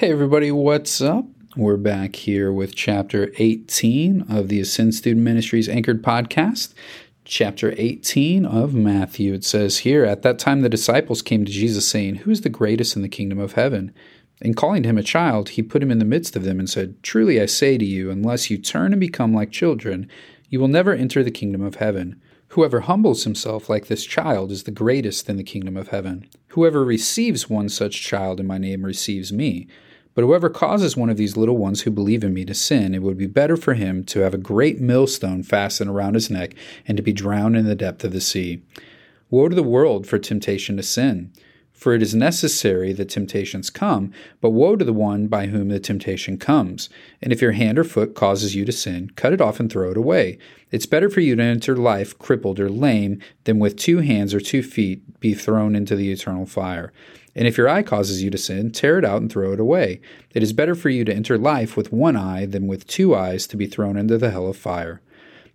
Hey, everybody, what's up? We're back here with chapter 18 of the Ascend Student Ministries Anchored podcast. Chapter 18 of Matthew. It says here, At that time the disciples came to Jesus, saying, Who is the greatest in the kingdom of heaven? And calling him a child, he put him in the midst of them and said, Truly I say to you, unless you turn and become like children, you will never enter the kingdom of heaven. Whoever humbles himself like this child is the greatest in the kingdom of heaven. Whoever receives one such child in my name receives me. But whoever causes one of these little ones who believe in me to sin, it would be better for him to have a great millstone fastened around his neck and to be drowned in the depth of the sea. Woe to the world for temptation to sin! For it is necessary that temptations come, but woe to the one by whom the temptation comes. And if your hand or foot causes you to sin, cut it off and throw it away. It's better for you to enter life crippled or lame than with two hands or two feet be thrown into the eternal fire. And if your eye causes you to sin, tear it out and throw it away. It is better for you to enter life with one eye than with two eyes to be thrown into the hell of fire.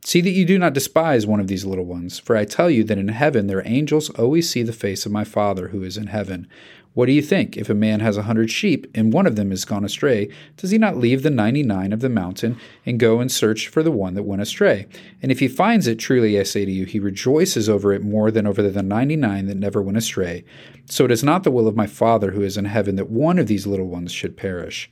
See that you do not despise one of these little ones, for I tell you that in heaven their angels always see the face of my Father who is in heaven. What do you think? If a man has a hundred sheep, and one of them is gone astray, does he not leave the ninety nine of the mountain, and go and search for the one that went astray? And if he finds it, truly I say to you, he rejoices over it more than over the ninety nine that never went astray. So it is not the will of my Father who is in heaven that one of these little ones should perish.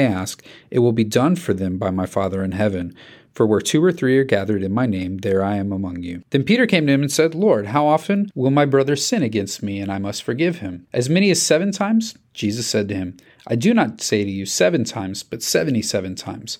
ask, it will be done for them by my Father in heaven. For where two or three are gathered in my name, there I am among you. Then Peter came to him and said, Lord, how often will my brother sin against me, and I must forgive him? As many as seven times? Jesus said to him, I do not say to you seven times, but seventy seven times.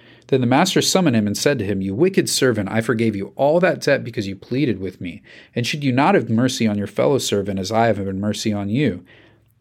Then the master summoned him and said to him, You wicked servant, I forgave you all that debt because you pleaded with me. And should you not have mercy on your fellow servant as I have had mercy on you?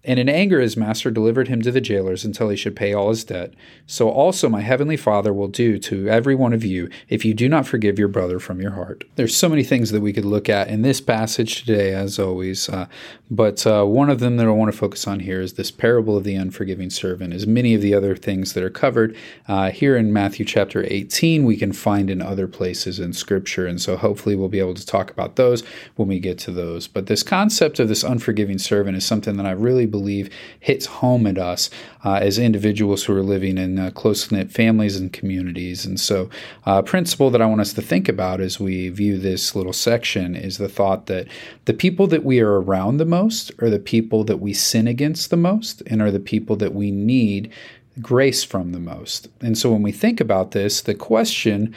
And in anger his master delivered him to the jailers until he should pay all his debt. So also my heavenly Father will do to every one of you if you do not forgive your brother from your heart. There's so many things that we could look at in this passage today, as always. Uh, but uh, one of them that I want to focus on here is this parable of the unforgiving servant. As many of the other things that are covered uh, here in Matthew chapter 18, we can find in other places in Scripture. And so hopefully we'll be able to talk about those when we get to those. But this concept of this unforgiving servant is something that I really believe hits home at us uh, as individuals who are living in uh, close knit families and communities. And so, uh, a principle that I want us to think about as we view this little section is the thought that the people that we are around the most are the people that we sin against the most and are the people that we need grace from the most. And so, when we think about this, the question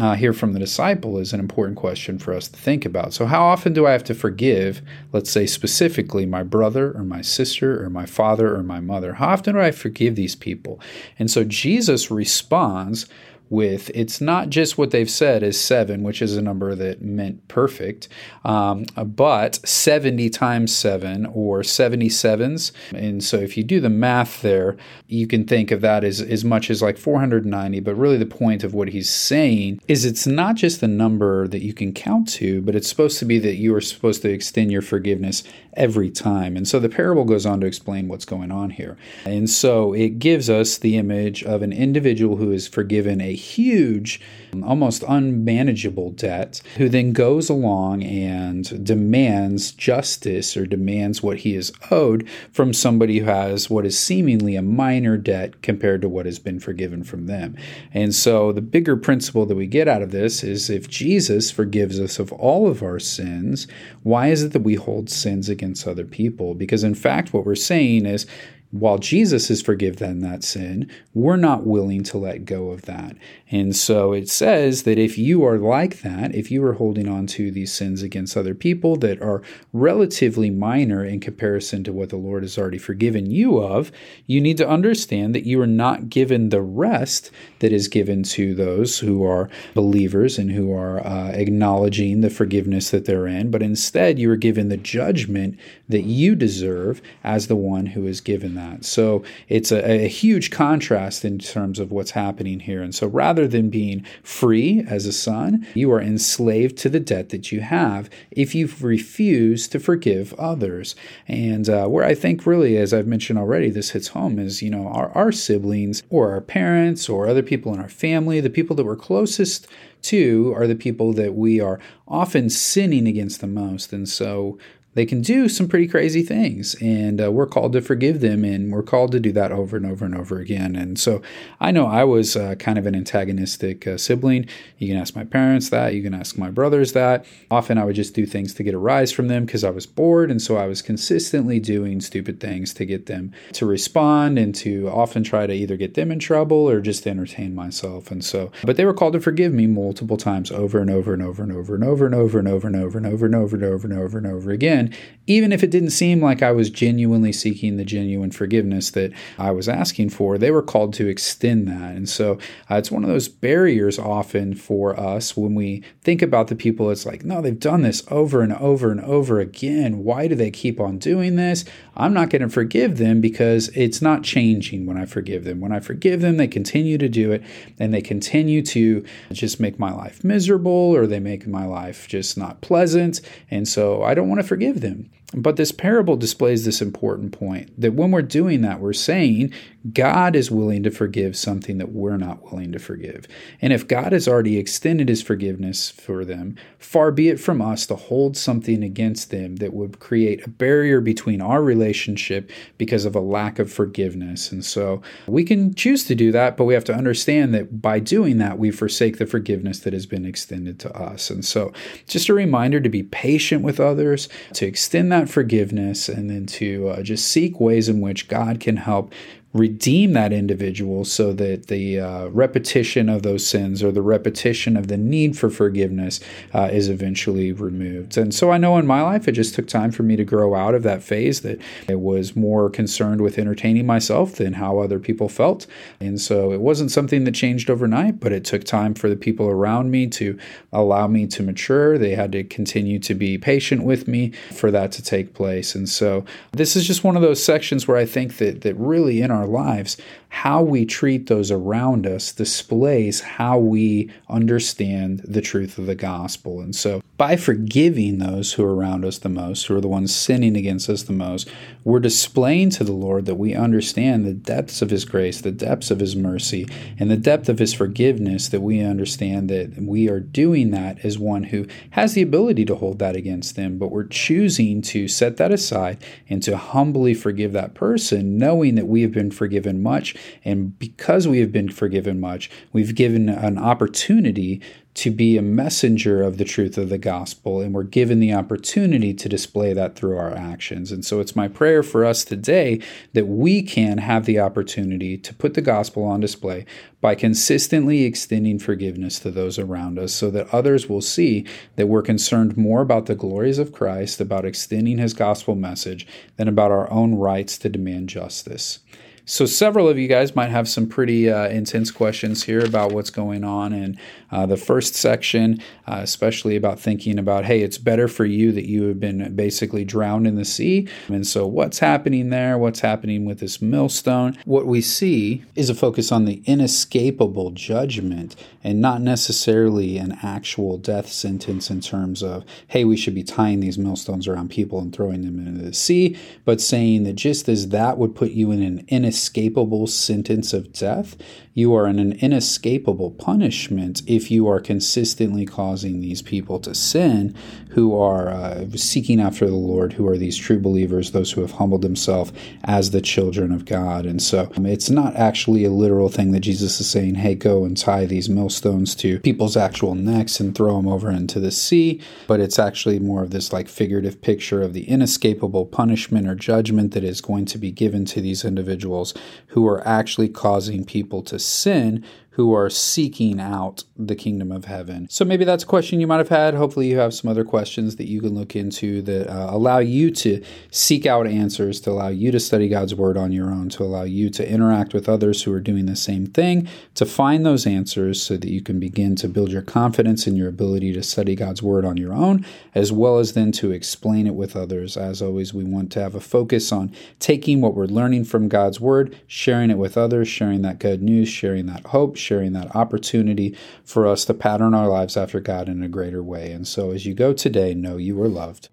uh, here from the disciple is an important question for us to think about. So, how often do I have to forgive, let's say specifically my brother or my sister or my father or my mother? How often do I forgive these people? And so, Jesus responds with it's not just what they've said is seven, which is a number that meant perfect, um, but 70 times seven or 77s. And so if you do the math there, you can think of that as as much as like 490. But really, the point of what he's saying is it's not just the number that you can count to, but it's supposed to be that you are supposed to extend your forgiveness every time. And so the parable goes on to explain what's going on here. And so it gives us the image of an individual who is forgiven a huge, almost unmanageable debt, who then goes along and demands justice or demands what he is owed from somebody who has what is seemingly a minor debt compared to what has been forgiven from them. And so the bigger principle that we get out of this is if Jesus forgives us of all of our sins, why is it that we hold sins against other people? Because in fact, what we're saying is while Jesus has forgiven that sin, we're not willing to let go of that. And so it says that if you are like that, if you are holding on to these sins against other people that are relatively minor in comparison to what the Lord has already forgiven you of, you need to understand that you are not given the rest that is given to those who are believers and who are uh, acknowledging the forgiveness that they're in, but instead you are given the judgment that you deserve as the one who is given that that. So it's a, a huge contrast in terms of what's happening here. And so rather than being free as a son, you are enslaved to the debt that you have if you refuse to forgive others. And uh, where I think really, as I've mentioned already, this hits home is, you know, our, our siblings or our parents or other people in our family, the people that we're closest to are the people that we are often sinning against the most. And so they can do some pretty crazy things and uh, we're called to forgive them and we're called to do that over and over and over again and so i know i was uh, kind of an antagonistic uh, sibling you can ask my parents that you can ask my brothers that often i would just do things to get a rise from them because i was bored and so i was consistently doing stupid things to get them to respond and to often try to either get them in trouble or just entertain myself and so but they were called to forgive me multiple times over and over and over and over and over and over and over and over and over and over and over and over and over again even if it didn't seem like I was genuinely seeking the genuine forgiveness that I was asking for, they were called to extend that. And so uh, it's one of those barriers often for us when we think about the people. It's like, no, they've done this over and over and over again. Why do they keep on doing this? I'm not going to forgive them because it's not changing when I forgive them. When I forgive them, they continue to do it and they continue to just make my life miserable or they make my life just not pleasant. And so I don't want to forgive forgive them. But this parable displays this important point that when we're doing that, we're saying God is willing to forgive something that we're not willing to forgive. And if God has already extended his forgiveness for them, far be it from us to hold something against them that would create a barrier between our relationship because of a lack of forgiveness. And so we can choose to do that, but we have to understand that by doing that, we forsake the forgiveness that has been extended to us. And so just a reminder to be patient with others, to extend that forgiveness, and then to uh, just seek ways in which God can help redeem that individual so that the uh, repetition of those sins or the repetition of the need for forgiveness uh, is eventually removed. And so I know in my life it just took time for me to grow out of that phase that I was more concerned with entertaining myself than how other people felt. And so it wasn't something that changed overnight, but it took time for the people around me to allow me to mature. They had to continue to be patient with me for that to take place. And so this is just one of those sections where I think that that really in our our lives, how we treat those around us displays how we understand the truth of the gospel. And so, by forgiving those who are around us the most, who are the ones sinning against us the most, we're displaying to the Lord that we understand the depths of His grace, the depths of His mercy, and the depth of His forgiveness, that we understand that we are doing that as one who has the ability to hold that against them, but we're choosing to set that aside and to humbly forgive that person, knowing that we have been forgiven much. And because we have been forgiven much, we've given an opportunity to be a messenger of the truth of the gospel, and we're given the opportunity to display that through our actions. And so it's my prayer for us today that we can have the opportunity to put the gospel on display by consistently extending forgiveness to those around us so that others will see that we're concerned more about the glories of Christ, about extending his gospel message, than about our own rights to demand justice. So, several of you guys might have some pretty uh, intense questions here about what's going on in uh, the first section, uh, especially about thinking about, hey, it's better for you that you have been basically drowned in the sea. And so, what's happening there? What's happening with this millstone? What we see is a focus on the inescapable judgment and not necessarily an actual death sentence in terms of, hey, we should be tying these millstones around people and throwing them into the sea, but saying that just as that would put you in an inescapable inescapable sentence of death. You are in an inescapable punishment if you are consistently causing these people to sin who are uh, seeking after the Lord, who are these true believers, those who have humbled themselves as the children of God. And so um, it's not actually a literal thing that Jesus is saying, hey, go and tie these millstones to people's actual necks and throw them over into the sea, but it's actually more of this like figurative picture of the inescapable punishment or judgment that is going to be given to these individuals who are actually causing people to sin who are seeking out the kingdom of heaven. So maybe that's a question you might have had. Hopefully, you have some other questions that you can look into that uh, allow you to seek out answers, to allow you to study God's word on your own, to allow you to interact with others who are doing the same thing, to find those answers so that you can begin to build your confidence in your ability to study God's word on your own, as well as then to explain it with others. As always, we want to have a focus on taking what we're learning from God's word, sharing it with others, sharing that good news, sharing that hope sharing that opportunity for us to pattern our lives after God in a greater way. And so as you go today, know you are loved.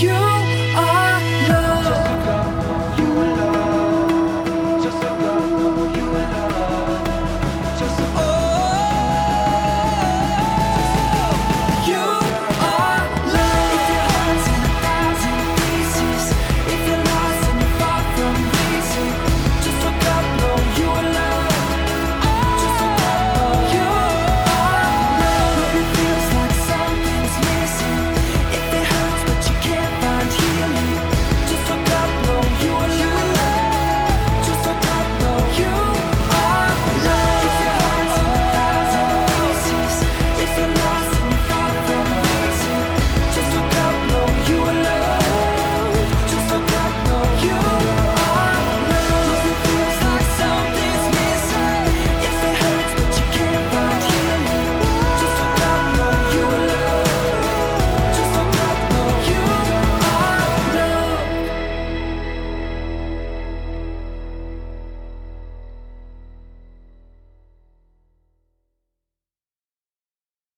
You